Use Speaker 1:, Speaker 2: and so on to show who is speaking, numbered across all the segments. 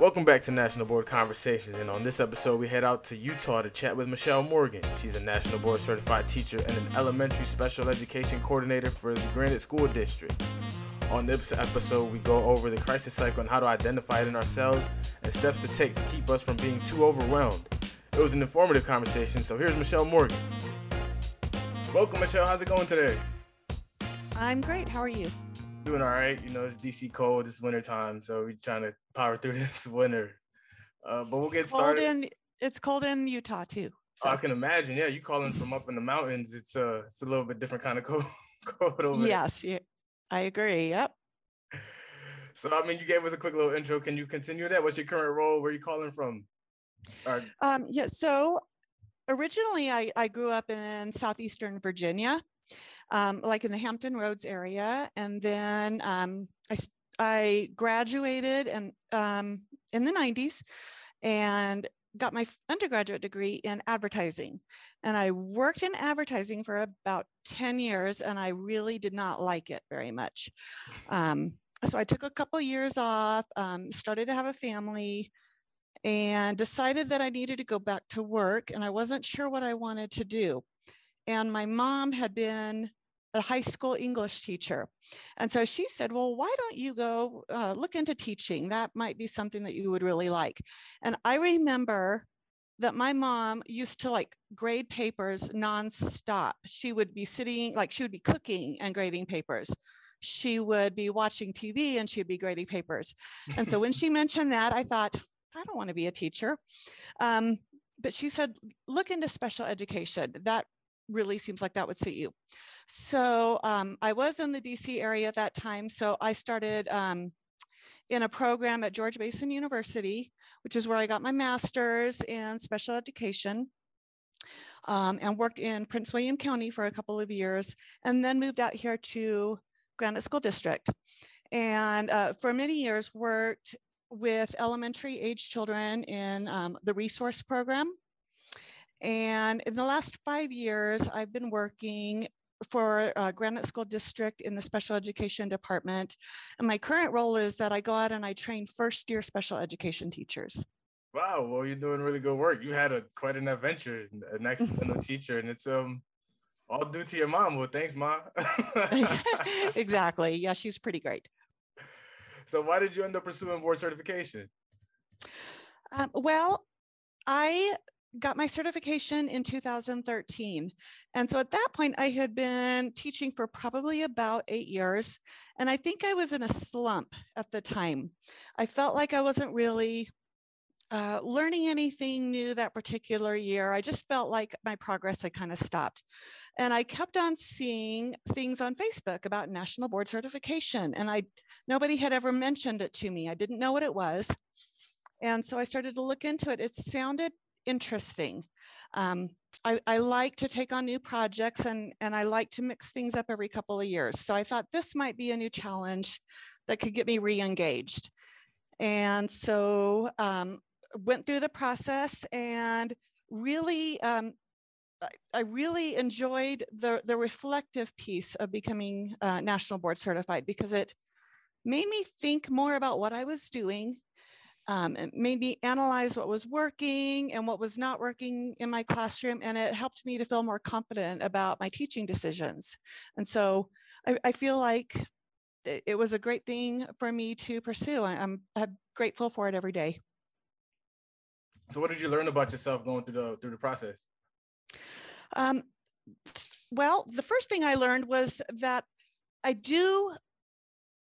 Speaker 1: Welcome back to National Board Conversations, and on this episode, we head out to Utah to chat with Michelle Morgan. She's a National Board Certified teacher and an elementary special education coordinator for the Granite School District. On this episode, we go over the crisis cycle and how to identify it in ourselves and steps to take to keep us from being too overwhelmed. It was an informative conversation, so here's Michelle Morgan. Welcome, Michelle. How's it going today?
Speaker 2: I'm great. How are you?
Speaker 1: Doing all right. You know, it's DC cold. It's winter time, so we're trying to power through this winter. Uh, but we'll get
Speaker 2: it's cold
Speaker 1: started.
Speaker 2: In, it's cold in Utah too.
Speaker 1: So. I can imagine. Yeah, you calling from up in the mountains. It's uh, it's a little bit different kind of cold. cold over
Speaker 2: yes, yeah, I agree. Yep.
Speaker 1: So I mean, you gave us a quick little intro. Can you continue that? What's your current role? Where are you calling from?
Speaker 2: Right. Um, yeah. So originally, I I grew up in southeastern Virginia um, like in the Hampton Roads area. And then um, I, I graduated and um, in the 90s and got my undergraduate degree in advertising. And I worked in advertising for about 10 years and I really did not like it very much. Um, so I took a couple years off, um, started to have a family, and decided that I needed to go back to work. And I wasn't sure what I wanted to do. And my mom had been a high school English teacher. And so she said, Well, why don't you go uh, look into teaching? That might be something that you would really like. And I remember that my mom used to like grade papers nonstop. She would be sitting, like, she would be cooking and grading papers. She would be watching TV and she'd be grading papers. And so when she mentioned that, I thought, I don't want to be a teacher. Um, but she said, look into special education. That really seems like that would suit you. So um, I was in the DC area at that time. So I started um, in a program at George Mason University, which is where I got my master's in special education. Um, and worked in Prince William County for a couple of years, and then moved out here to Granite School District. And uh, for many years worked with elementary age children in um, the resource program and in the last five years, I've been working for uh, Granite School District in the special education department. And my current role is that I go out and I train first year special education teachers.
Speaker 1: Wow, well, you're doing really good work. You had a quite an adventure, an accidental teacher, and it's um all due to your mom. Well, thanks, mom.
Speaker 2: exactly. Yeah, she's pretty great.
Speaker 1: So, why did you end up pursuing board certification?
Speaker 2: Um, well, I got my certification in 2013. And so at that point, I had been teaching for probably about eight years. And I think I was in a slump at the time. I felt like I wasn't really uh, learning anything new that particular year. I just felt like my progress had kind of stopped. And I kept on seeing things on Facebook about national board certification. And I nobody had ever mentioned it to me. I didn't know what it was. And so I started to look into it. It sounded interesting. Um, I, I, like to take on new projects and, and I like to mix things up every couple of years. So I thought this might be a new challenge that could get me re-engaged. And so um, went through the process and really, um, I really enjoyed the, the reflective piece of becoming uh, National Board Certified because it made me think more about what I was doing um, it made me analyze what was working and what was not working in my classroom. And it helped me to feel more confident about my teaching decisions. And so I, I feel like it was a great thing for me to pursue. I'm, I'm grateful for it every day.
Speaker 1: So what did you learn about yourself going through the, through the process?
Speaker 2: Um, well, the first thing I learned was that I do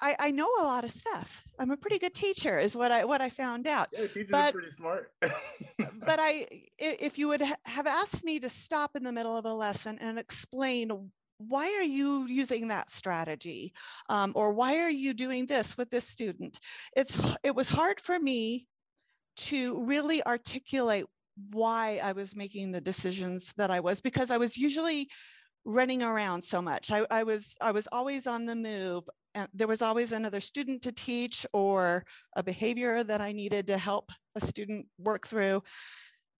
Speaker 2: I, I know a lot of stuff. I'm a pretty good teacher, is what I what I found out.
Speaker 1: Yeah, teachers but, pretty smart.
Speaker 2: but I, if you would have asked me to stop in the middle of a lesson and explain why are you using that strategy, um, or why are you doing this with this student, it's it was hard for me to really articulate why I was making the decisions that I was because I was usually running around so much. I, I was I was always on the move and there was always another student to teach or a behavior that I needed to help a student work through.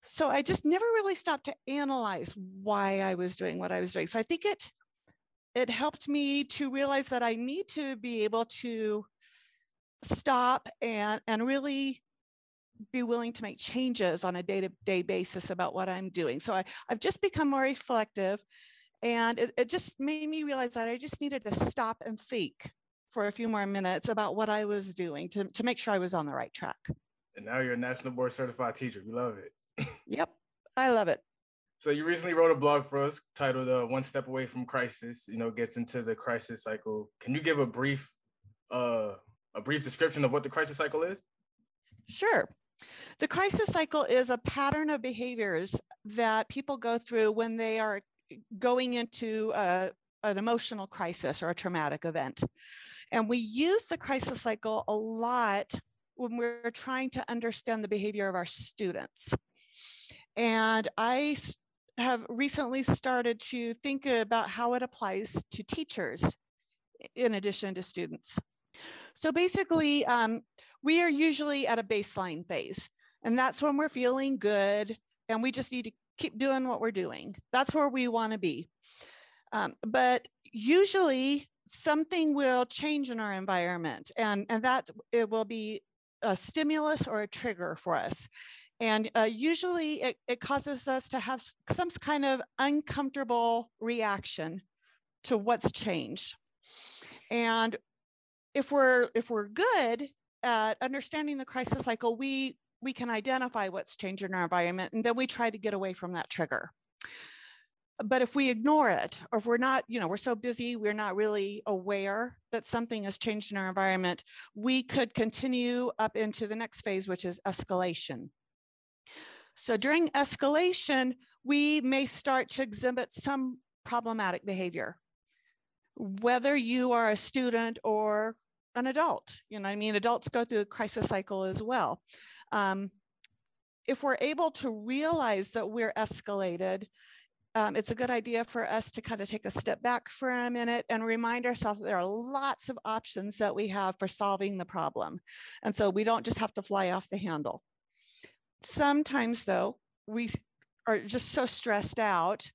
Speaker 2: So I just never really stopped to analyze why I was doing what I was doing. So I think it it helped me to realize that I need to be able to stop and and really be willing to make changes on a day-to-day basis about what I'm doing. So I, I've just become more reflective and it, it just made me realize that I just needed to stop and think for a few more minutes about what I was doing to, to make sure I was on the right track.
Speaker 1: And now you're a national board certified teacher. We love it.
Speaker 2: yep, I love it.
Speaker 1: So you recently wrote a blog for us titled uh, "One Step Away from Crisis." You know, gets into the crisis cycle. Can you give a brief, uh, a brief description of what the crisis cycle is?
Speaker 2: Sure. The crisis cycle is a pattern of behaviors that people go through when they are going into a, an emotional crisis or a traumatic event. And we use the crisis cycle a lot when we're trying to understand the behavior of our students. And I have recently started to think about how it applies to teachers in addition to students. So basically, um, we are usually at a baseline phase, and that's when we're feeling good, and we just need to keep doing what we're doing. That's where we want to be. Um, but usually, something will change in our environment, and, and that it will be a stimulus or a trigger for us. And uh, usually it, it causes us to have some kind of uncomfortable reaction to what's changed. And if we're if we're good at understanding the crisis cycle, we we can identify what's changing in our environment and then we try to get away from that trigger. But if we ignore it, or if we're not, you know, we're so busy, we're not really aware that something has changed in our environment, we could continue up into the next phase, which is escalation. So during escalation, we may start to exhibit some problematic behavior, whether you are a student or an adult. You know, I mean, adults go through a crisis cycle as well. Um, if we're able to realize that we're escalated, um, it's a good idea for us to kind of take a step back for a minute and remind ourselves that there are lots of options that we have for solving the problem. And so we don't just have to fly off the handle. Sometimes, though, we are just so stressed out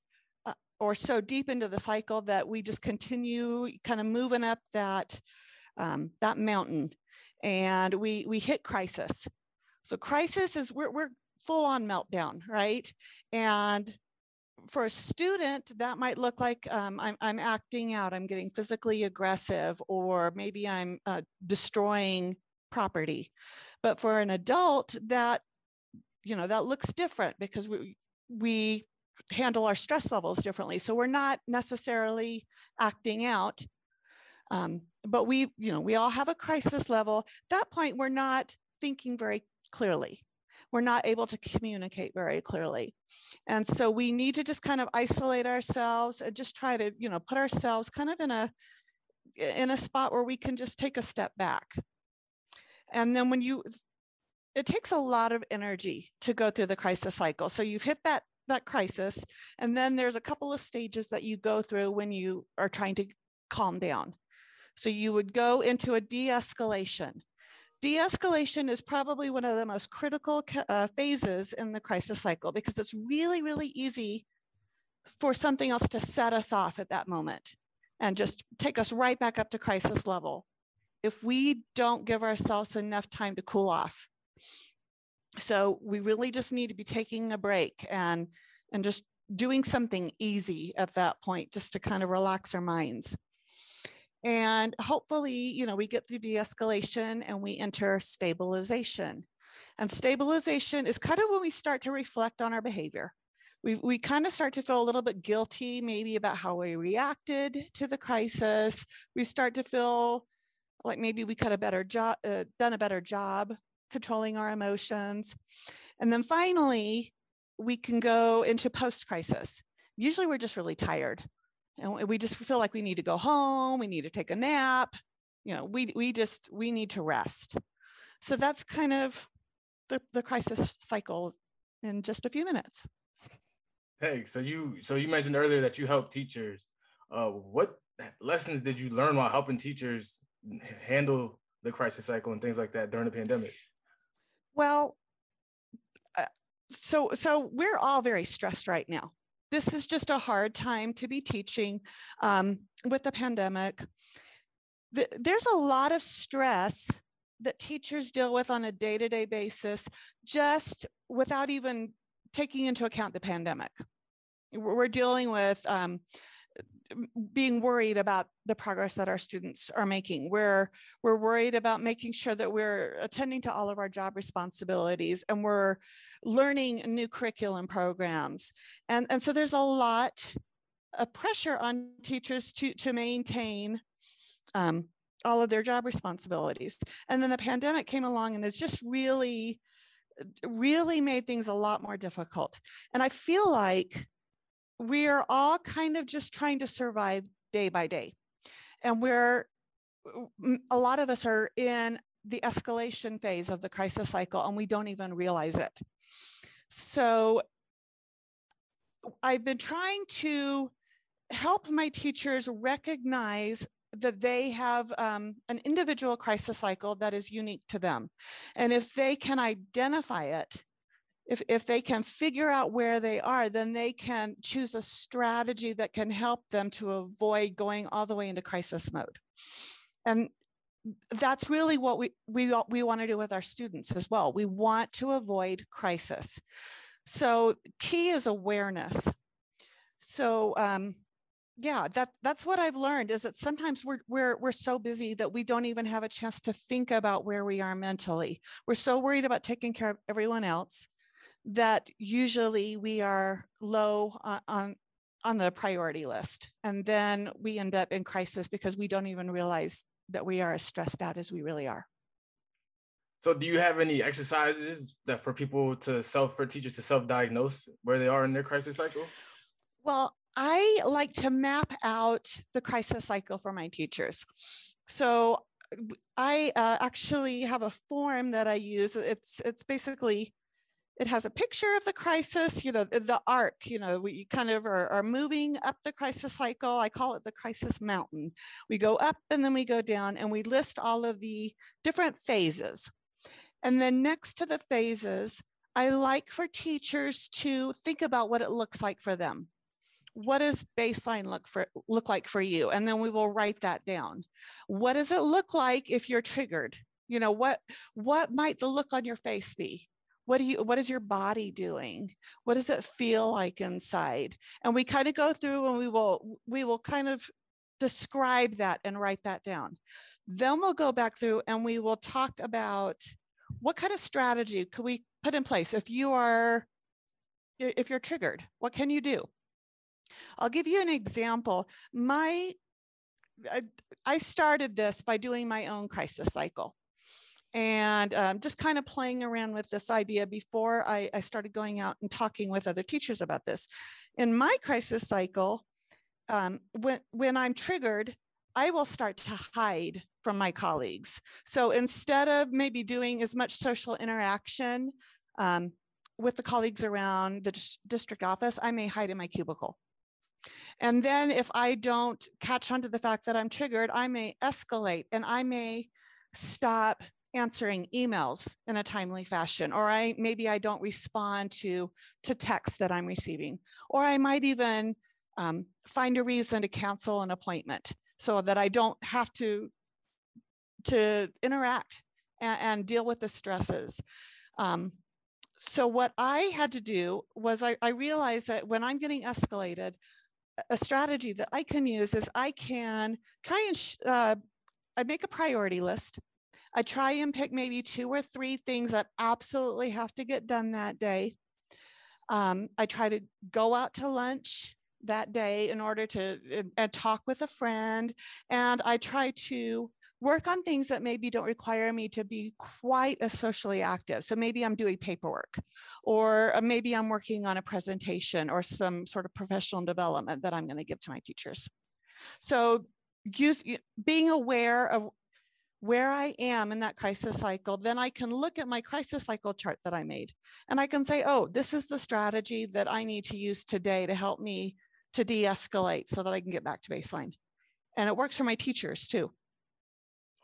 Speaker 2: uh, or so deep into the cycle that we just continue kind of moving up that um, that mountain, and we we hit crisis. So crisis is we're we're full on meltdown, right? And for a student, that might look like um, I'm, I'm acting out, I'm getting physically aggressive, or maybe I'm uh, destroying property. But for an adult, that you know that looks different because we we handle our stress levels differently so we're not necessarily acting out um, but we you know we all have a crisis level At that point we're not thinking very clearly we're not able to communicate very clearly and so we need to just kind of isolate ourselves and just try to you know put ourselves kind of in a in a spot where we can just take a step back and then when you it takes a lot of energy to go through the crisis cycle. So you've hit that that crisis, and then there's a couple of stages that you go through when you are trying to calm down. So you would go into a de-escalation. De-escalation is probably one of the most critical uh, phases in the crisis cycle because it's really, really easy for something else to set us off at that moment and just take us right back up to crisis level. If we don't give ourselves enough time to cool off so we really just need to be taking a break and and just doing something easy at that point just to kind of relax our minds and hopefully you know we get through de-escalation and we enter stabilization and stabilization is kind of when we start to reflect on our behavior we, we kind of start to feel a little bit guilty maybe about how we reacted to the crisis we start to feel like maybe we could have better job uh, done a better job controlling our emotions. And then finally, we can go into post crisis. Usually we're just really tired and we just feel like we need to go home, we need to take a nap. You know, we, we just, we need to rest. So that's kind of the, the crisis cycle in just a few minutes.
Speaker 1: Hey, so you so you mentioned earlier that you help teachers. Uh, what lessons did you learn while helping teachers handle the crisis cycle and things like that during the pandemic?
Speaker 2: Well, uh, so so we're all very stressed right now. This is just a hard time to be teaching um, with the pandemic. The, there's a lot of stress that teachers deal with on a day-to-day basis, just without even taking into account the pandemic. We're dealing with um, being worried about the progress that our students are making. We're, we're worried about making sure that we're attending to all of our job responsibilities and we're learning new curriculum programs. And, and so there's a lot of pressure on teachers to, to maintain um, all of their job responsibilities. And then the pandemic came along and has just really, really made things a lot more difficult. And I feel like we are all kind of just trying to survive day by day. And we're, a lot of us are in the escalation phase of the crisis cycle and we don't even realize it. So I've been trying to help my teachers recognize that they have um, an individual crisis cycle that is unique to them. And if they can identify it if, if they can figure out where they are, then they can choose a strategy that can help them to avoid going all the way into crisis mode. And that's really what we, we, we want to do with our students as well. We want to avoid crisis. So key is awareness. So um, yeah, that that's what I've learned is that sometimes we're we're we're so busy that we don't even have a chance to think about where we are mentally. We're so worried about taking care of everyone else that usually we are low on, on the priority list. And then we end up in crisis because we don't even realize that we are as stressed out as we really are.
Speaker 1: So do you have any exercises that for people to self, for teachers to self-diagnose where they are in their crisis cycle?
Speaker 2: Well, I like to map out the crisis cycle for my teachers. So I uh, actually have a form that I use. It's it's basically it has a picture of the crisis, you know, the arc, you know, we kind of are, are, moving up the crisis cycle. I call it the crisis mountain. We go up and then we go down and we list all of the different phases. And then next to the phases, I like for teachers to think about what it looks like for them. What does baseline look for look like for you? And then we will write that down. What does it look like if you're triggered? You know, what what might the look on your face be? What do you what is your body doing? What does it feel like inside? And we kind of go through and we will we will kind of describe that and write that down. Then we'll go back through and we will talk about what kind of strategy could we put in place if you are if you're triggered what can you do? I'll give you an example. My i started this by doing my own crisis cycle and um, just kind of playing around with this idea before I, I, started going out and talking with other teachers about this. In my crisis cycle, um, when, when I'm triggered, I will start to hide from my colleagues. So instead of maybe doing as much social interaction um, with the colleagues around the district office, I may hide in my cubicle. And then if I don't catch on to the fact that I'm triggered, I may escalate and I may stop answering emails in a timely fashion, or I maybe I don't respond to, to texts that I'm receiving, or I might even um, find a reason to cancel an appointment so that I don't have to, to interact and, and deal with the stresses. Um, so what I had to do was I, I realized that when I'm getting escalated, a strategy that I can use is I can try and uh, I make a priority list I try and pick maybe two or three things that absolutely have to get done that day. Um, I try to go out to lunch that day in order to uh, talk with a friend. And I try to work on things that maybe don't require me to be quite as socially active. So maybe I'm doing paperwork, or uh, maybe I'm working on a presentation or some sort of professional development that I'm going to give to my teachers. So use being aware of where I am in that crisis cycle, then I can look at my crisis cycle chart that I made and I can say, oh, this is the strategy that I need to use today to help me to de-escalate so that I can get back to baseline. And it works for my teachers too.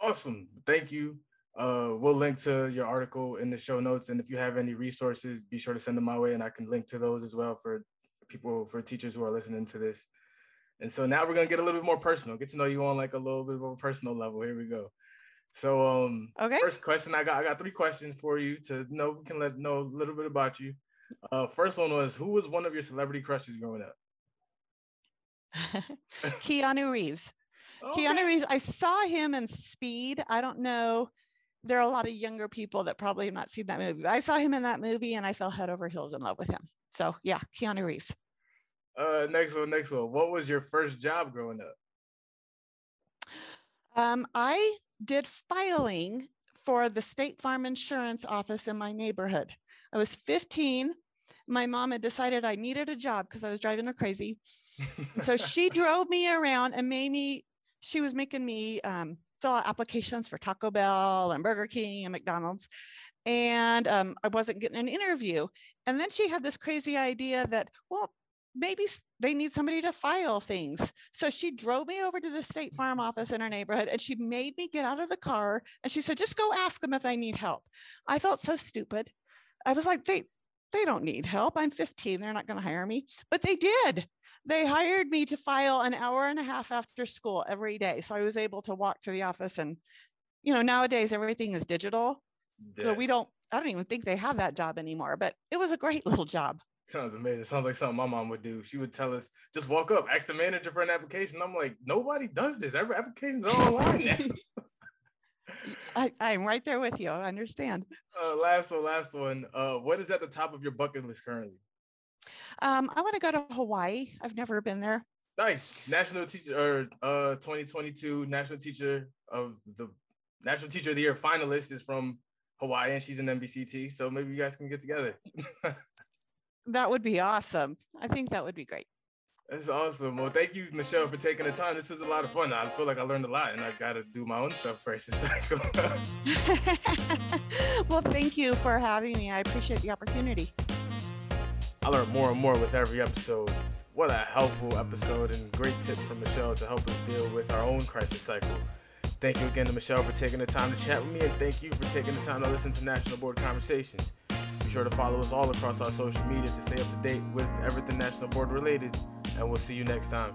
Speaker 1: Awesome. Thank you. Uh, we'll link to your article in the show notes. And if you have any resources, be sure to send them my way and I can link to those as well for people, for teachers who are listening to this. And so now we're gonna get a little bit more personal, get to know you on like a little bit of a personal level. Here we go. So um
Speaker 2: Okay.
Speaker 1: first question I got I got three questions for you to know we can let know a little bit about you. Uh first one was who was one of your celebrity crushes growing up?
Speaker 2: Keanu Reeves. Keanu Reeves. I saw him in Speed. I don't know. There are a lot of younger people that probably have not seen that movie. But I saw him in that movie and I fell head over heels in love with him. So yeah, Keanu Reeves.
Speaker 1: Uh next one, next one. What was your first job growing up?
Speaker 2: Um, I did filing for the State Farm Insurance office in my neighborhood. I was 15. My mom had decided I needed a job because I was driving her crazy. So she drove me around and made me, she was making me um, fill out applications for Taco Bell and Burger King and McDonald's. And um, I wasn't getting an interview. And then she had this crazy idea that, well, maybe they need somebody to file things. So she drove me over to the State Farm office in our neighborhood and she made me get out of the car and she said, just go ask them if they need help. I felt so stupid. I was like, they, they don't need help. I'm 15. They're not going to hire me. But they did. They hired me to file an hour and a half after school every day. So I was able to walk to the office and, you know, nowadays everything is digital.
Speaker 1: Yeah,
Speaker 2: So we don't, I don't even think they have that job anymore, but it was a great little job.
Speaker 1: Sounds amazing. Sounds like something my mom would do. She would tell us, just walk up, ask the manager for an application. I'm like, nobody does this. Every application's online now.
Speaker 2: I, I'm right there with you. I understand.
Speaker 1: uh, last one, last one. Uh, what is at the top of your bucket list currently?
Speaker 2: Um, I want to go to Hawaii. I've never been there.
Speaker 1: Nice. National teacher or uh 2022 National Teacher of the National Teacher of the Year finalist is from Hawaii and she's an NBCT. So maybe you guys can get together.
Speaker 2: That would be awesome. I think that would be great.
Speaker 1: That's awesome. Well, thank you, Michelle, for taking the time. This was a lot of fun. I feel like I learned a lot and I gotta do my own stuff first.
Speaker 2: well, thank you for having me. I appreciate the opportunity.
Speaker 1: I learn more and more with every episode. What a helpful episode and great tips from Michelle to help us deal with our own crisis cycle. Thank you again to Michelle for taking the time to chat with me, and thank you for taking the time to listen to National Board Conversations. Sure to follow us all across our social media to stay up to date with everything National Board related, and we'll see you next time.